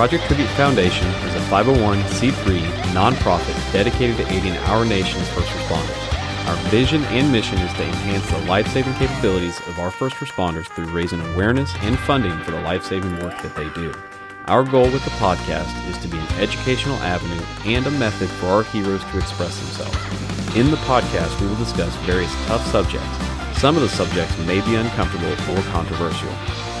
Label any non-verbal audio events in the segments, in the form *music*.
Project Tribute Foundation is a 501c3 nonprofit dedicated to aiding our nation's first responders. Our vision and mission is to enhance the life saving capabilities of our first responders through raising awareness and funding for the life saving work that they do. Our goal with the podcast is to be an educational avenue and a method for our heroes to express themselves. In the podcast, we will discuss various tough subjects. Some of the subjects may be uncomfortable or controversial.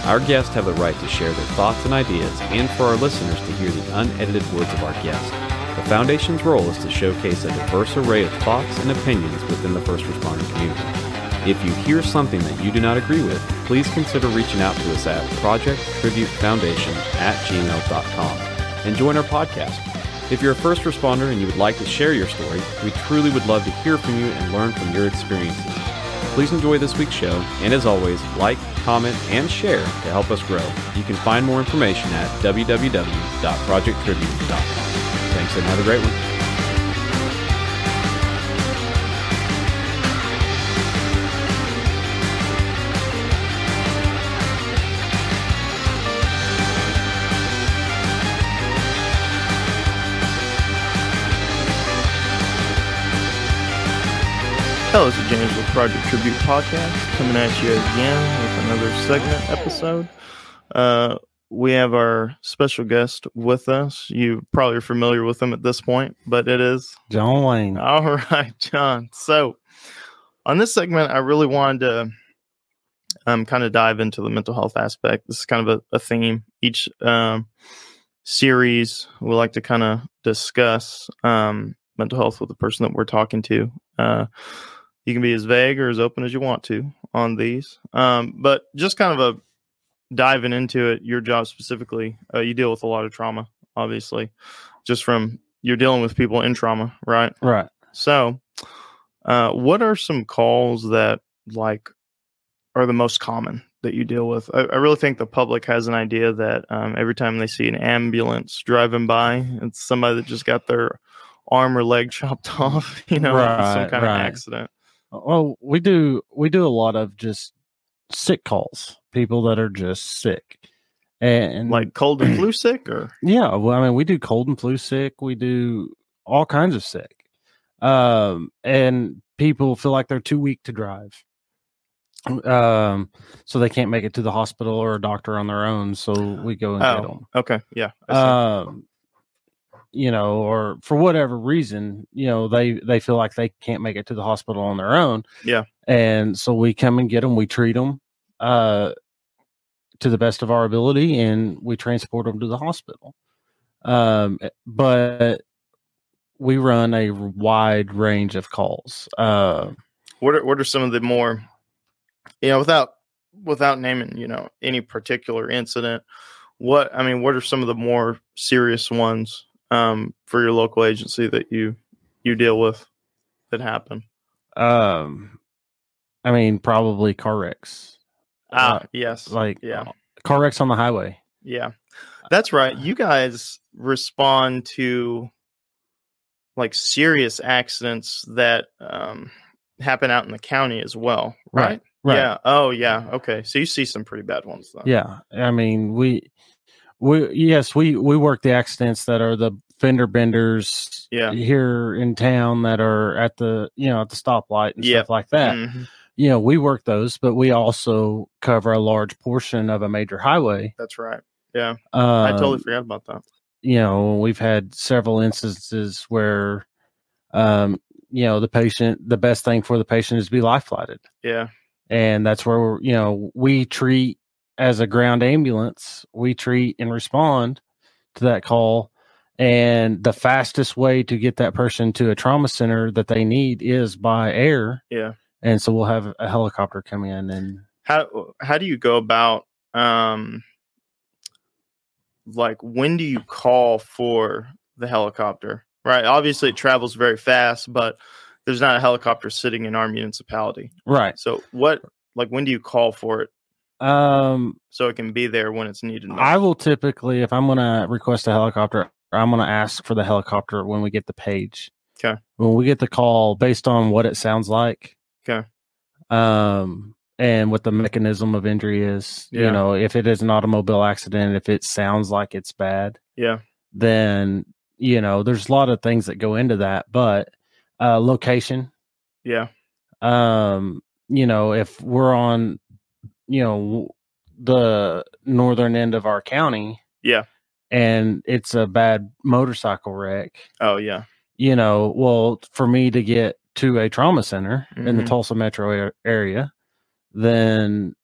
Our guests have the right to share their thoughts and ideas, and for our listeners to hear the unedited words of our guests. The Foundation's role is to showcase a diverse array of thoughts and opinions within the first responder community. If you hear something that you do not agree with, please consider reaching out to us at projecttributefoundation at gmail.com and join our podcast. If you're a first responder and you would like to share your story, we truly would love to hear from you and learn from your experiences. Please enjoy this week's show, and as always, like, comment, and share to help us grow. You can find more information at www.projecttribute.com. Thanks and have a great one. Hello, this is James with Project Tribute Podcast coming at you again with another segment episode. Uh, we have our special guest with us. You probably are familiar with him at this point, but it is John Wayne. all *laughs* right, John. So, on this segment, I really wanted to um, kind of dive into the mental health aspect. This is kind of a, a theme. Each um, series, we like to kind of discuss um, mental health with the person that we're talking to. Uh, you can be as vague or as open as you want to on these, um, but just kind of a diving into it. Your job specifically, uh, you deal with a lot of trauma, obviously, just from you're dealing with people in trauma, right? Right. So, uh, what are some calls that like are the most common that you deal with? I, I really think the public has an idea that um, every time they see an ambulance driving by, it's somebody that just got their arm or leg *laughs* chopped off, you know, in some Right, kind of accident. Well, we do we do a lot of just sick calls, people that are just sick, and Like cold and flu sick, or *clears throat* yeah, well, I mean, we do cold and flu sick, we do all kinds of sick, um, and people feel like they're too weak to drive, um, so they can't make it to the hospital or a doctor on their own. So *gasps* we go and get oh, them. okay, yeah, um you know or for whatever reason you know they they feel like they can't make it to the hospital on their own Yeah. and so we come and get them we treat them uh to the best of our ability and we transport them to the hospital um eh, but we run a wide range of calls uh what are what are some of the more, you know, without without naming, you know, any particular incident? What I mean, what are some of the more serious ones um, for your local agency that you you deal with that happen? um i mean probably car wrecks Ah, Uh, yes, like yeah. car wrecks on the highway Yeah, that's right. You guys respond to like serious accidents that um, happen out in the county as well, right? Right. Yeah. Oh, yeah. Okay. So you see some pretty bad ones, though. Yeah, I mean we we yes we we work the accidents that are the fender benders Yeah. here in town that are at the you know at the stoplight and Yep. stuff like that. Mhm. You know we work those, but we also cover a large portion of a major highway. That's right. Yeah. Um, I totally forgot about that. you know we've had several instances where um you know the patient the best thing for the patient is to be life flighted Yeah. and that's where we're, you know we treat as a ground ambulance we treat and respond to that call and the fastest way to get that person to a trauma center that they need is by air Yeah. and so we'll have a helicopter come in and How how do you go about um like when do you call for the helicopter? Right. Obviously it travels very fast, but there's not a helicopter sitting in our municipality. right So what like when do you call for it um so it can be there when it's needed? most? i will typically if i'm going to request a helicopter i'm going to ask for the helicopter when we get the page. Okay. when we get the call based on what it sounds like. Okay. um and what the mechanism of injury is. Yeah. You know, if it is an automobile accident, if it sounds like it's bad, Yeah. then you know there's a lot of things that go into that. But uh, location, Yeah. um, you know, if we're on, you know, the northern end of our county, Yeah. and it's a bad motorcycle wreck, Oh yeah. you know, well, for me to get to a trauma center in the Mhm. Tulsa metro area, then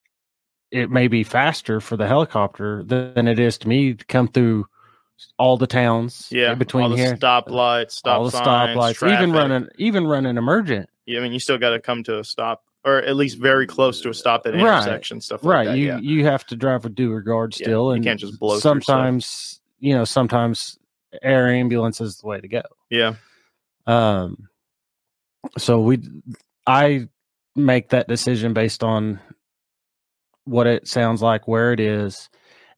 it may be faster for the helicopter than it is to me to come through all the towns Yeah. in between here. all the here, stoplights, stop all the signs, stoplights, even running, even running emergent. Yeah, I mean, you still got to come to a stop, or at least very close to a stop at an Right. intersection, stuff like right that. you yeah. you have to drive with due regard Yeah, and you can't just blow sometimes you know sometimes air ambulance is the way to go yeah. um so we i make that decision based on what it sounds like where it is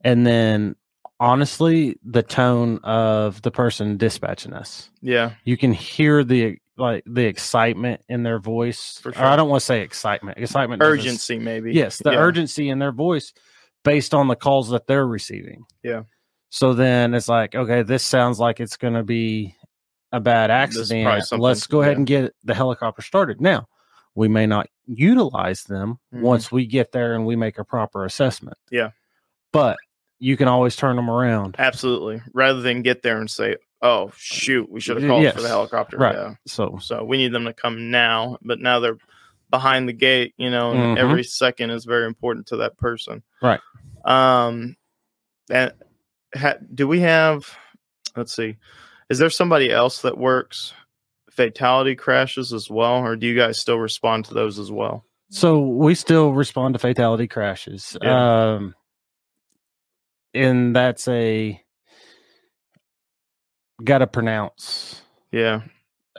and then honestly the tone of the person dispatching us Yeah. you can hear the like the excitement in their voice sure. i don't want to say excitement excitement doesn't Urgency, maybe. Yes, the Yeah. urgency in their voice based on the calls that they're receiving. Yeah. So then it's like, okay, this sounds like it's going to be a bad This is probably accident. Let's go ahead yeah. and get the helicopter started. Now, we may not utilize them Mhm. once we get there and we make a proper assessment. Yeah. But you can always turn them around. Absolutely. Rather than get there and say, "Oh shoot, we should have called for the helicopter." Right. Yeah. So, So we need them to come now, but now they're behind the gate, you know, and Mhm. every second is very important to that person. Right. Um, and ha, do we have? Let's see. Is there somebody else that works fatality crashes as well, or do you guys still respond to those as well? so we still respond to fatality crashes. Yeah. Um, and that's a got to pronounce Yeah.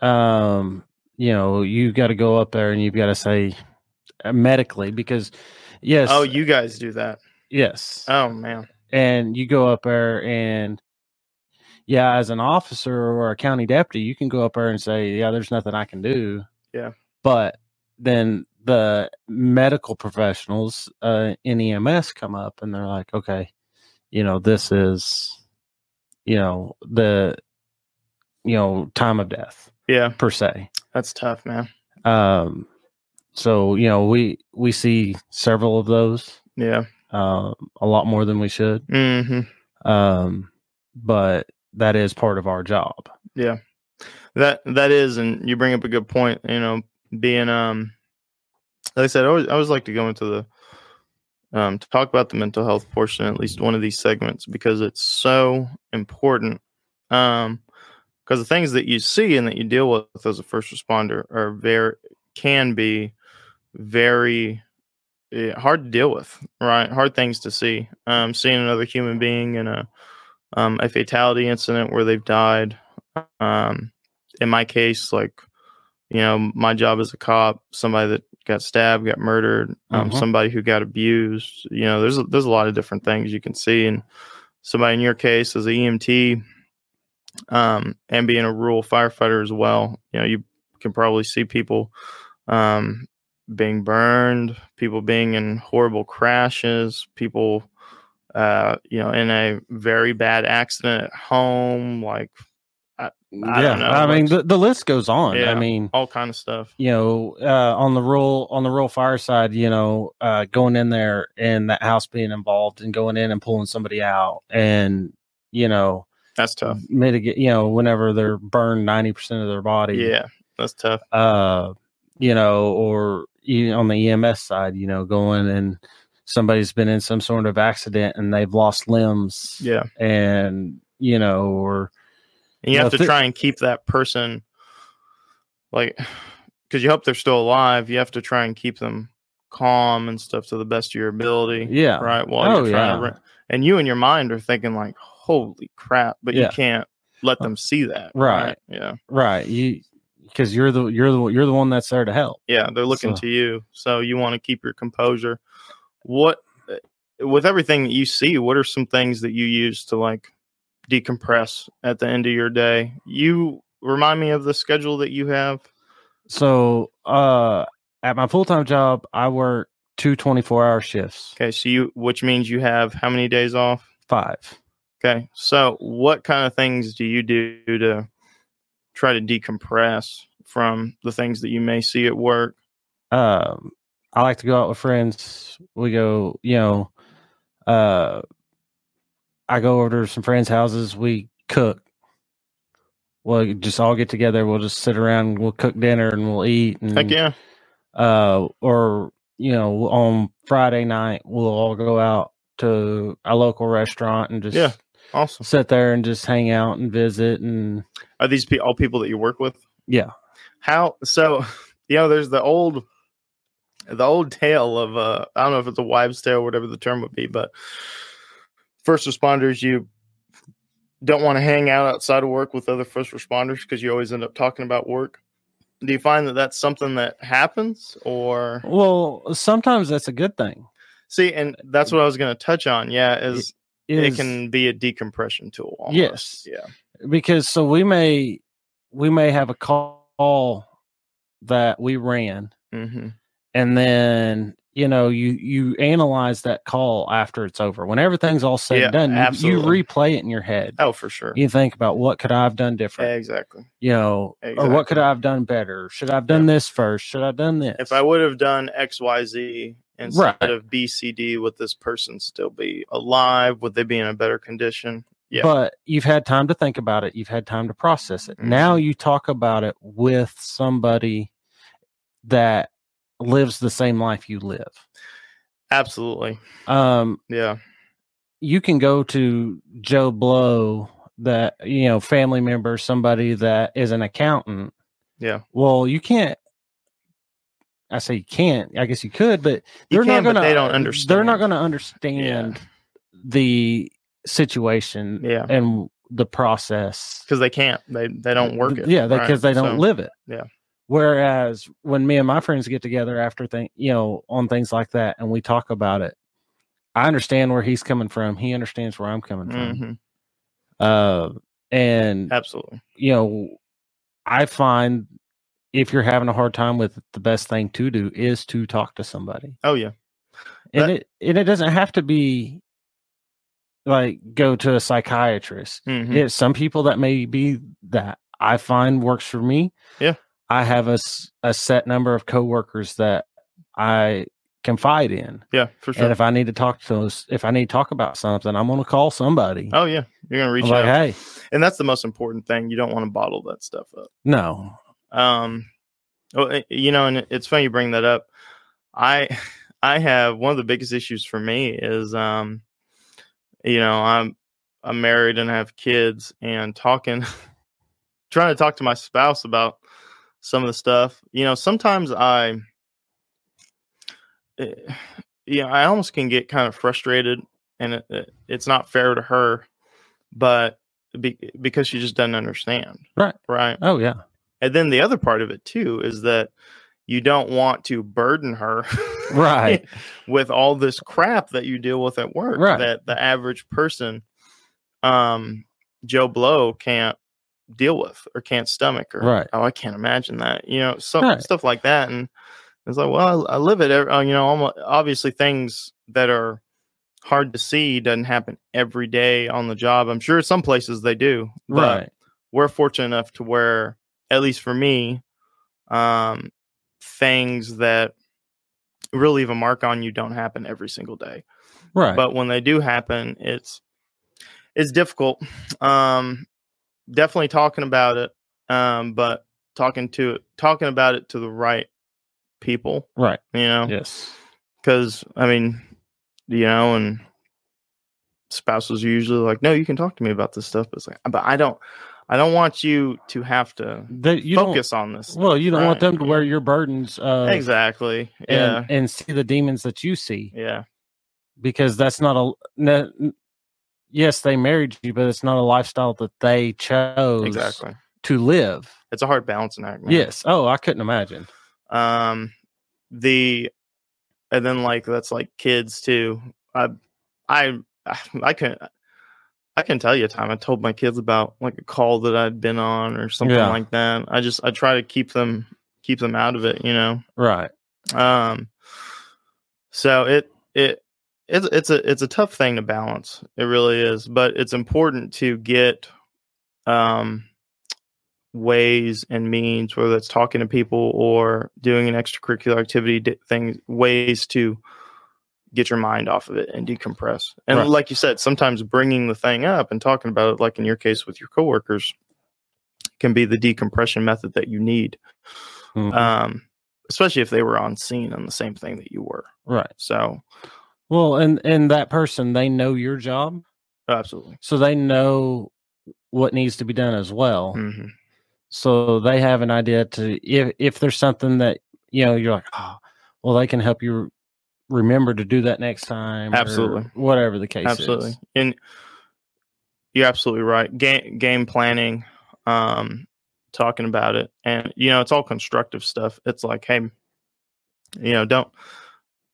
um you know you've got to go up there and you've got to say uh, medically because yes Oh, you guys do that. yes Oh man. and you go up there and yeah as an officer or a county deputy you can go up there and say yeah there's nothing i can do Yeah. but then the medical professionals uh, in ems come up and they're like okay you know this is you know the you know time of death Yeah, per se that's tough, man. um so you know we we see several of those Yeah. uh, a lot more than we should Mm-hmm. um but that is part of our job Yeah. That that is, and you bring up a good point. You know, being um, like I said, I always, I always like to go into the um to talk about the mental health portion at least one of these segments because it's so important. Um, because the things that you see and that you deal with as a first responder are very can be very eh, hard to deal with, right? Hard things to see. Um, seeing another human being in a um, a fatality incident where they've died. Um, in my case, like you know, my job as a cop, somebody that got stabbed, got murdered, um, Mhm. somebody who got abused. You know, there's a, there's a lot of different things you can see, and somebody in your case as a EMT, um, and being a rural firefighter as well. You know, you can probably see people um, being burned, people being in horrible crashes, people, uh, you know, in a very bad accident at home, like I yeah don't know, i mean the, the list goes on Yeah. i mean all kind of stuff. you know uh on the rural on the rural fire side you know uh going in there and that house being involved and going in and pulling somebody out and you know That's tough. mitigate you know whenever they're burned 90% of their body Yeah, that's tough. uh you know or you on the ems side you know going and somebody's been in some sort of accident and they've lost limbs Yeah, and you know or and you Yeah, have to thi- try and keep that person, like, because you hope they're still alive. You have to try and keep them calm and stuff to the best of your ability. yeah right? While Oh, you're trying to, yeah. re- and you and your mind are thinking like, "Holy crap!" But Yeah. you can't let them see that, Right. Yeah, right you because you're the you're the you're the one that's there to help yeah, they're looking So- to you, so you want to keep your composure. What, uh, with everything that you see, what are some things that you use to like decompress at the end of your day? You remind me of the schedule that you have. So, uh, at my full time job, I work two 24 hour shifts, Okay, so you which means you have how many days off? five. Okay. So what kind of things do you do to try to decompress from the things that you may see at work? Um, I like to go out with friends. We go, you know, uh, I go over to some friends' houses. We cook. We'll just all get together. We'll just sit around. We'll cook dinner and we'll eat. And, Heck yeah. uh, or you know, on Friday night we'll all go out to a local restaurant and just Yeah. Awesome. sit there and just hang out and visit and Are these pe- all people that you work with? yeah, How so? *laughs* You know, there's the old, the old tale of uh, I don't know if it's a wives' tale, or whatever the term would be, but first responders, you don't want to hang out outside of work with other first responders because you always end up talking about work. Do you find that that's something that happens, or well, sometimes that's a good thing. see? And that's what I was going to touch on. Yeah, is, it Is- can be a decompression tool. Almost. Yes. Yeah. because so we may we may have a call that we ran hmm and then you know you you analyze that call after it's over when everything's all said Yeah, and done you- you, replay it in your head Oh, for sure. you think about what could i have done different Exactly. you know or what could i have done better should i have done this first should i have done this if I would have done X, Y, Z instead Right. of B, C, D, would this person still be alive? Would they be in a better condition? yeah. but you've had time to think about it you've had time to process it now Mhm. you talk about it with somebody that lives the same life you live Absolutely. um Yeah. you can go to Joe Blow that you know family member somebody that is an accountant Yeah. well you can't I say you can't I guess you could but they're can, not gonna they don't understand. they're not gonna understand the situation Yeah. and the process Because they can't. They they don't work it. yeah right? because they don't So, live it yeah. whereas when me and my friends get together after thing you know on things like that and we talk about it I understand where he's coming from he understands where I'm coming from mhm, uh, and Absolutely. you know, I find if you're having a hard time with it, the best thing to do is to talk to somebody, Oh yeah. and it and it doesn't have to be like go to a psychiatrist. Mhm. It's some people that may be that I find works for me. Yeah. I have a, a set number of coworkers that I confide in, Yeah. For sure. and if I need to talk to those, if I need to talk about something, I'm going to call somebody. oh yeah. You're gonna reach I'm like, out, hey, and that's the most important thing. You don't want to bottle that stuff up. no, Um, well, eh, you know, and it's funny you bring that up. I, *laughs* I have one of the biggest issues for me is, um, you know, I'm, I'm married and have kids, and talking, *laughs* trying to talk to my spouse about some of the stuff. You know, sometimes I, eh, *sighs* you know, I almost can get kind of frustrated, and it, it, it's not fair to her, but be, because she just doesn't understand. Right. Right. oh yeah, And then the other part of it too is that you don't want to burden her right. *laughs* with all this crap that you deal with at work Right. that the average person um Joe Blow can't deal with or can't stomach or Right. oh I can't imagine that. You know, some Right. stuff like that and it's like, well, I, I live it. every- uh, You know, almost, obviously things that are hard to see doesn't happen every day on the job. I'm sure some places they do, but Right. we're fortunate enough to where, at least for me, um, things that really leave a mark on you don't happen every single day. Right. But when they do happen, it's it's difficult. Um, definitely talking about it, um, but talking to talking about it to the right people, right. you know, Yes. because I mean, you know, and spouses are usually like, "No, you can talk to me about this stuff," but it's like, but I don't, I don't want you to have to That you focus on this. Well, you don't want them to wear your burdens. Uh, exactly. And, Yeah, and see the demons that you see yeah, because that's not a. No, yes, they married you, but it's not a lifestyle that they chose exactly. to live. It's a hard balancing act. Man. Yes. Oh, I couldn't imagine. um the and then like that's like kids too i i *sighs* i can i can tell you a time i told my kids about like a call that i'd been on or something Yeah. like that i just i try to keep them keep them out of it you know Right. um So it it it's it's a it's a tough thing to balance. It really is, but it's important to get um ways and means whether it's talking to people or doing an extracurricular activity di- thing ways to get your mind off of it and decompress. And Right. like you said, sometimes bringing the thing up and talking about it like in your case with your coworkers can be the decompression method that you need. Mhm. Um especially if they were on scene on the same thing that you were. right. So, Well, and and that person they know your job, absolutely. so they know what needs to be done as well. hmm So they have an idea to if if there's something that you know you're like, oh, well, they can help you remember to do that next time. or Absolutely. whatever the case absolutely is. and you're absolutely right game game planning um talking about it and you know it's all constructive stuff it's like hey you know don't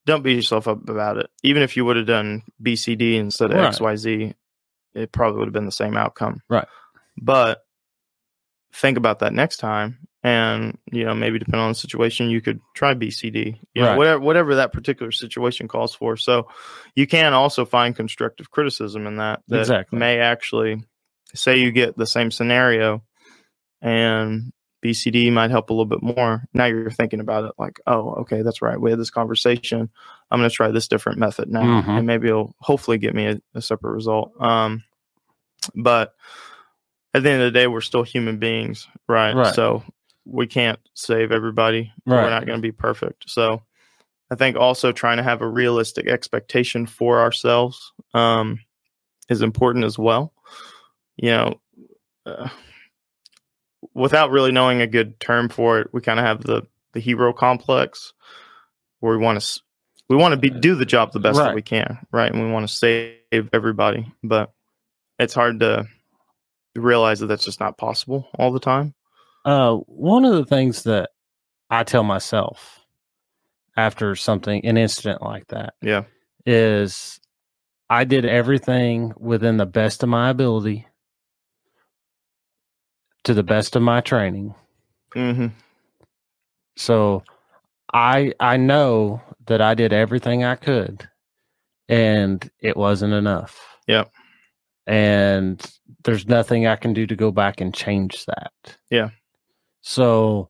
don't beat yourself up about it even if you would have done bcd instead of Right. xyz it probably would have been the same outcome Right. but think about that next time and you know maybe depending on the situation you could try bcd you know whatever whatever that particular situation calls for. So you can also find constructive criticism in that that Exactly. may actually say you get the same scenario and bcd might help a little bit more. Now you're thinking about it like oh okay that's right. We had this conversation. I'm going to try this different method now. Mhm. and maybe it'll hopefully get me a, a separate result. Um but at the end of the day we're still human beings right, Right. so we can't save everybody. We're not going to be perfect. So i think also trying to have a realistic expectation for ourselves um is important as well. You know uh, without really knowing a good term for it we kind of have the the hero complex where we want to we want to be do the job the best that we can right? And we want to save everybody. But it's hard to realize that that's just not possible all the time Uh, one of the things that I tell myself after something, an incident like that, yeah is I did everything within the best of my ability to the best of my training. Mm-hmm. So I I know that I did everything I could and it wasn't enough. Yep. And there's nothing I can do to go back and change that. Yeah. So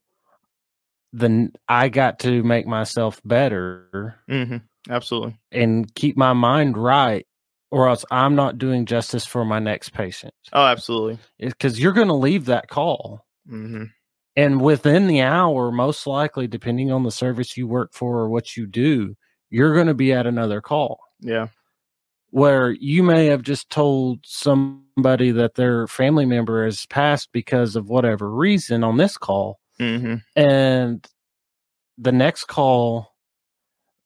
then I got to make myself better hmm absolutely. and keep my mind right or else I'm not doing justice for my next patient. oh absolutely. Because you're going to leave that call. Hmm and within the hour most likely depending on the service you work for or what you do you're going to be at another call. Yeah where you may have just told somebody that their family member has passed because of whatever reason on this call hmm and the next call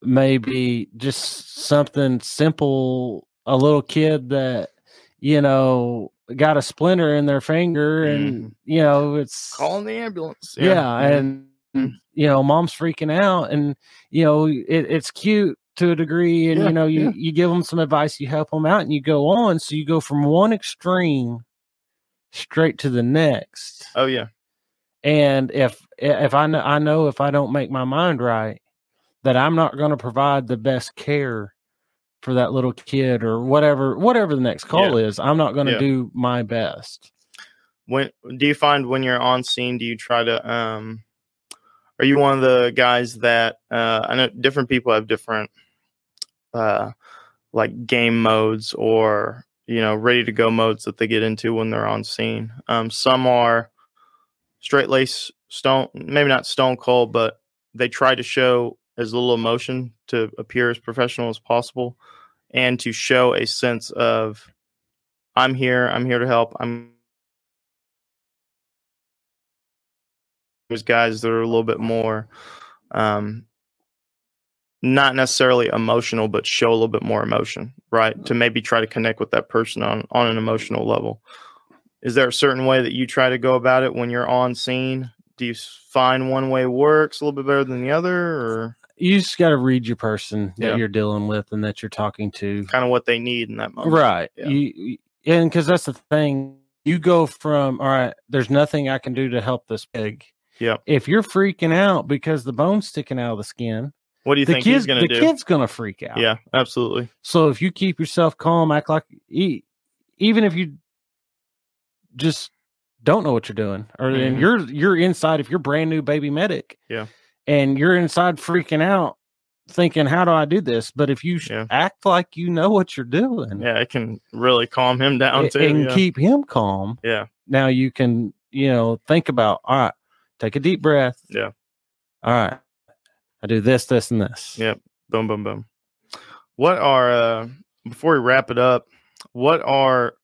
may be just something simple a little kid that you know got a splinter in their finger and you know it's calling the ambulance yeah, Mhm. and Mhm. you know mom's freaking out and you know it, it's cute to a degree and Yeah, you know you, yeah. you give them some advice you help them out and you go on. So you go from one extreme straight to the next. Oh yeah. And if if i know i know if i don't make my mind right that i'm not going to provide the best care for that little kid or whatever whatever the next call is i'm not going to Yeah. do my best. When do you find when you're on scene do you try to um are you one of the guys that uh i know different people have different uh like game modes or you know ready to go modes that they get into when they're on scene? Um some are straight lace stone maybe not stone cold but they try to show as little emotion to appear as professional as possible and to show a sense of i'm here i'm here to help i'm there's guys that are a little bit more um not necessarily emotional but show a little bit more emotion right? To maybe try to connect with that person on on an emotional level. Is there a certain way that you try to go about it when you're on scene? Do you find one way works a little bit better than the other or? You just got to read your person that Yeah. you're dealing with and that you're talking to. Kind of what they need in that moment. Right. Yeah. you and because that's the thing you go from all right there's nothing i can do to help this pig Yeah. if you're freaking out because the bone's sticking out of the skin What do you the think kid's he's going the to do? kid's gonna freak out. Yeah, absolutely. So if you keep yourself calm, act like even if you just don't know what you're doing, or and Mhm. you're you're inside. If you're brand new baby medic, Yeah. and you're inside freaking out, thinking, "How do I do this?" But if you Yeah. act like you know what you're doing, Yeah, it can really calm him down a- too. and yeah. keep him calm, yeah, now you can you know think about all right, take a deep breath. Yeah. All right, I do this, this, and this. Yep. boom, boom, boom. What are uh before we wrap it up? What are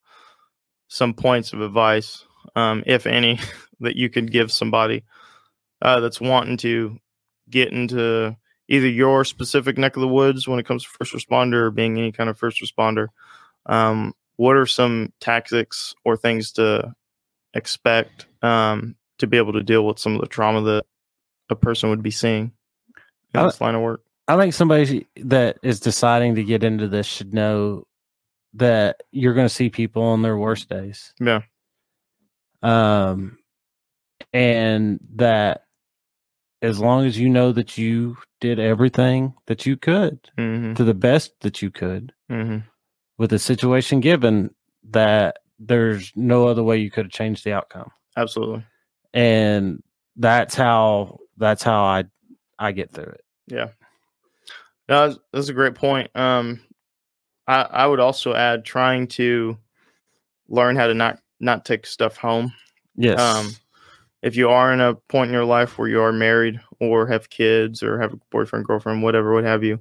some points of advice, um, if any, *laughs* that you could give somebody uh, that's wanting to get into either your specific neck of the woods when it comes to first responder or being any kind of first responder? Um, what are some tactics or things to expect um, to be able to deal with some of the trauma that a person would be seeing in I- this line of work? I think somebody that is deciding to get into this should know that you're going to see people on their worst days. Yeah. Um, and that as long as you know that you did everything that you could Mm-hmm. to the best that you could Mm-hmm. with the situation given, that there's no other way you could have changed the outcome. Absolutely. And that's how that's how I I get through it. Yeah. No, that's, that's a great point. Um, I I would also add trying to learn how to not not take stuff home. Yes. Um, if you are in a point in your life where you are married or have kids or have a boyfriend, girlfriend, whatever, what have you,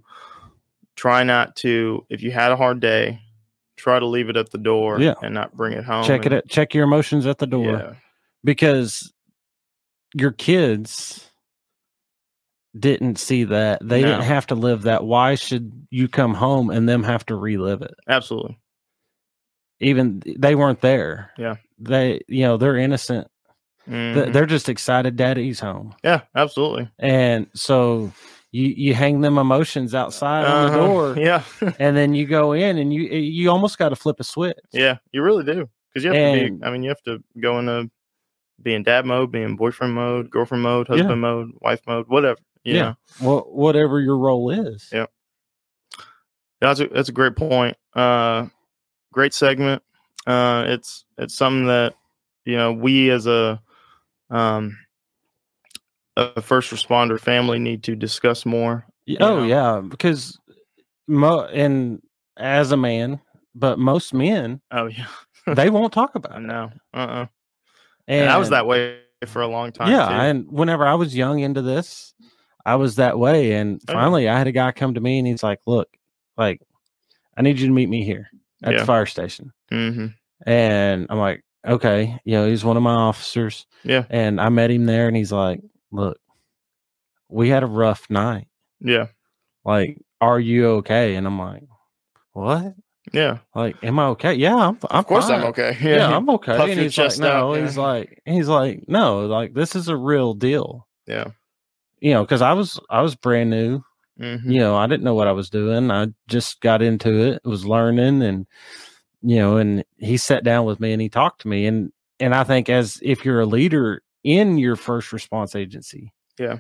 try not to. If you had a hard day, try to leave it at the door Yeah. and not bring it home. check it at, check your emotions at the door. Yeah. because your kids didn't see that they No. didn't have to live that why should you come home and them have to relive it Absolutely. even they weren't there Yeah. they you know they're innocent Mhm. they're just excited daddy's home Yeah. Absolutely. and so you you hang them emotions outside on the Uh-huh. door Yeah. *laughs* and then you go in and you you almost got to flip a switch Yeah, you really do. Because you have to be, I mean, you have to go into being dad mode, being boyfriend mode, girlfriend mode, Yeah. husband mode, wife mode, whatever. You Yeah. Wha- whatever your role is Yeah. That's a, that's a great point. Uh, great segment. Uh, it's, it's something that, you know, we as a, um, a first responder family need to discuss more. Oh know? yeah, because mo and as a man, but most men Oh, yeah. *laughs* they won't talk about it. know. Uh uh And, And I was that way for a long time. Yeah, too. and whenever I was young into this, I was that way. And Oh, finally, I had a guy come to me and he's like, "Look, like, I need you to meet me here at Yeah. the fire station." hmm And I'm like, "Okay," you know, he's one of my officers. Yeah. And I met him there, and he's like, "Look, we had a rough night. Yeah. Like, are you okay?" And I'm like, "What?" Yeah. Like, am I okay? Yeah, I'm. I'm Of course fine. I'm okay. Yeah, *laughs* I'm okay. Puff And he's like, out, no. yeah. He's like, he's like, no. Like, this is a real deal. Yeah. You know, because I was, I was brand new. hmm You know, I didn't know what I was doing. I just got into it. Was learning, and you know, and he sat down with me and he talked to me, and and I think as if you're a leader in your first response agency, Yeah.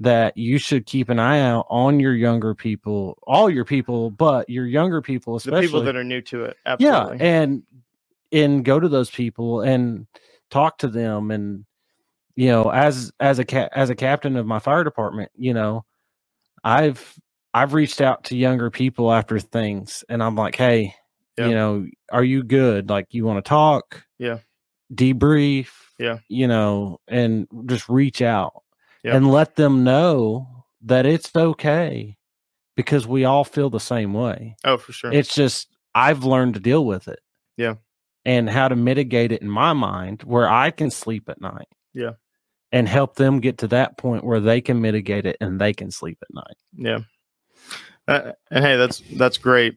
That you should keep an eye out on your younger people, all your people, but your younger people, especially The people that are new to it. yeah and and go to those people and talk to them and you know as as a ca- as a captain of my fire department you know i've i've reached out to younger people after things and i'm like hey Yeah. you know are you good like you want to talk Yeah. debrief Yeah. you know and just reach out Yeah. and let them know that it's okay because we all feel the same way oh, for sure. it's just I've learned to deal with it. Yeah. And how to mitigate it in my mind where I can sleep at night. Yeah. And help them get to that point where they can mitigate it and they can sleep at night. yeah. Uh, and hey, that's that's great.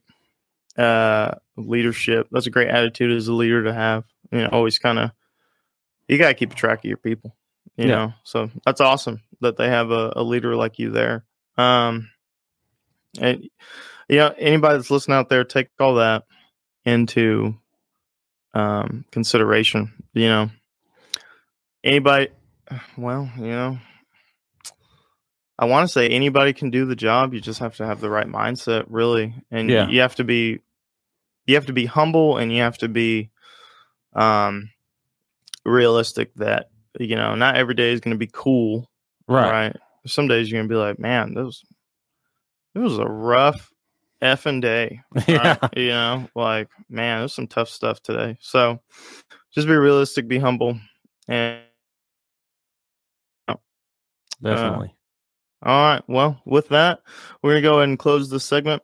Uh, leadership. That's a great attitude as a leader to have. You know, always kind of you gotta keep track of your people. You Yeah. know, so that's awesome that they have a, a leader like you there. Um, and you know, anybody that's listening out there, take all that into um consideration. You know, anybody. Well, you know, I want to say anybody can do the job. You just have to have the right mindset, really, and Yeah. you have to be you have to be humble and you have to be um realistic that you know not every day is going to be cool Right. right some days you're going to be like man this was it was a rough effing day *laughs* Yeah. you know like man there's some tough stuff today so just be realistic be humble and uh, Definitely. all right well with that we're going to go ahead and close this segment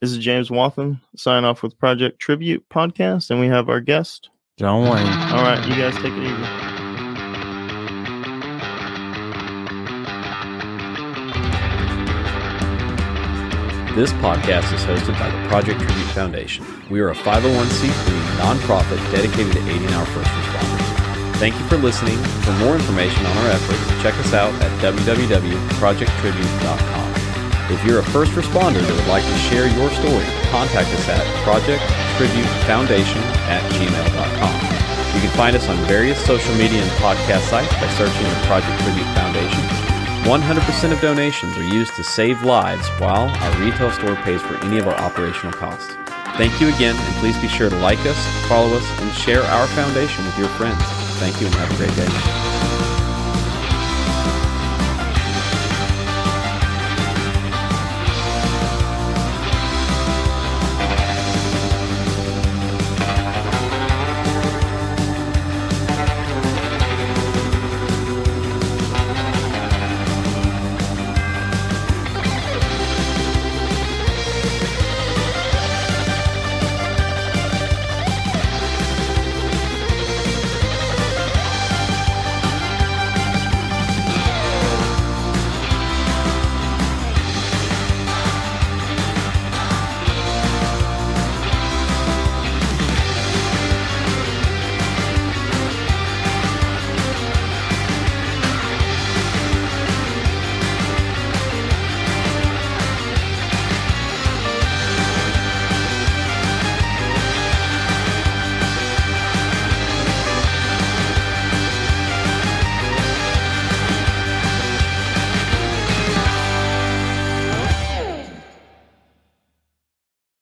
this is james wathen sign off with project tribute podcast and we have our guest John Wayne. all right you guys take it easy This podcast is hosted by the Project Tribute Foundation. We are a 501c3 nonprofit dedicated to aiding our first responders. Thank you for listening. For more information on our efforts, check us out at www.projecttribute.com. If you're a first responder that would like to share your story, contact us at projecttributefoundation at gmail.com. You can find us on various social media and podcast sites by searching the Project Tribute Foundation. 100% of donations are used to save lives while our retail store pays for any of our operational costs. Thank you again, and please be sure to like us, follow us, and share our foundation with your friends. Thank you and have a great day.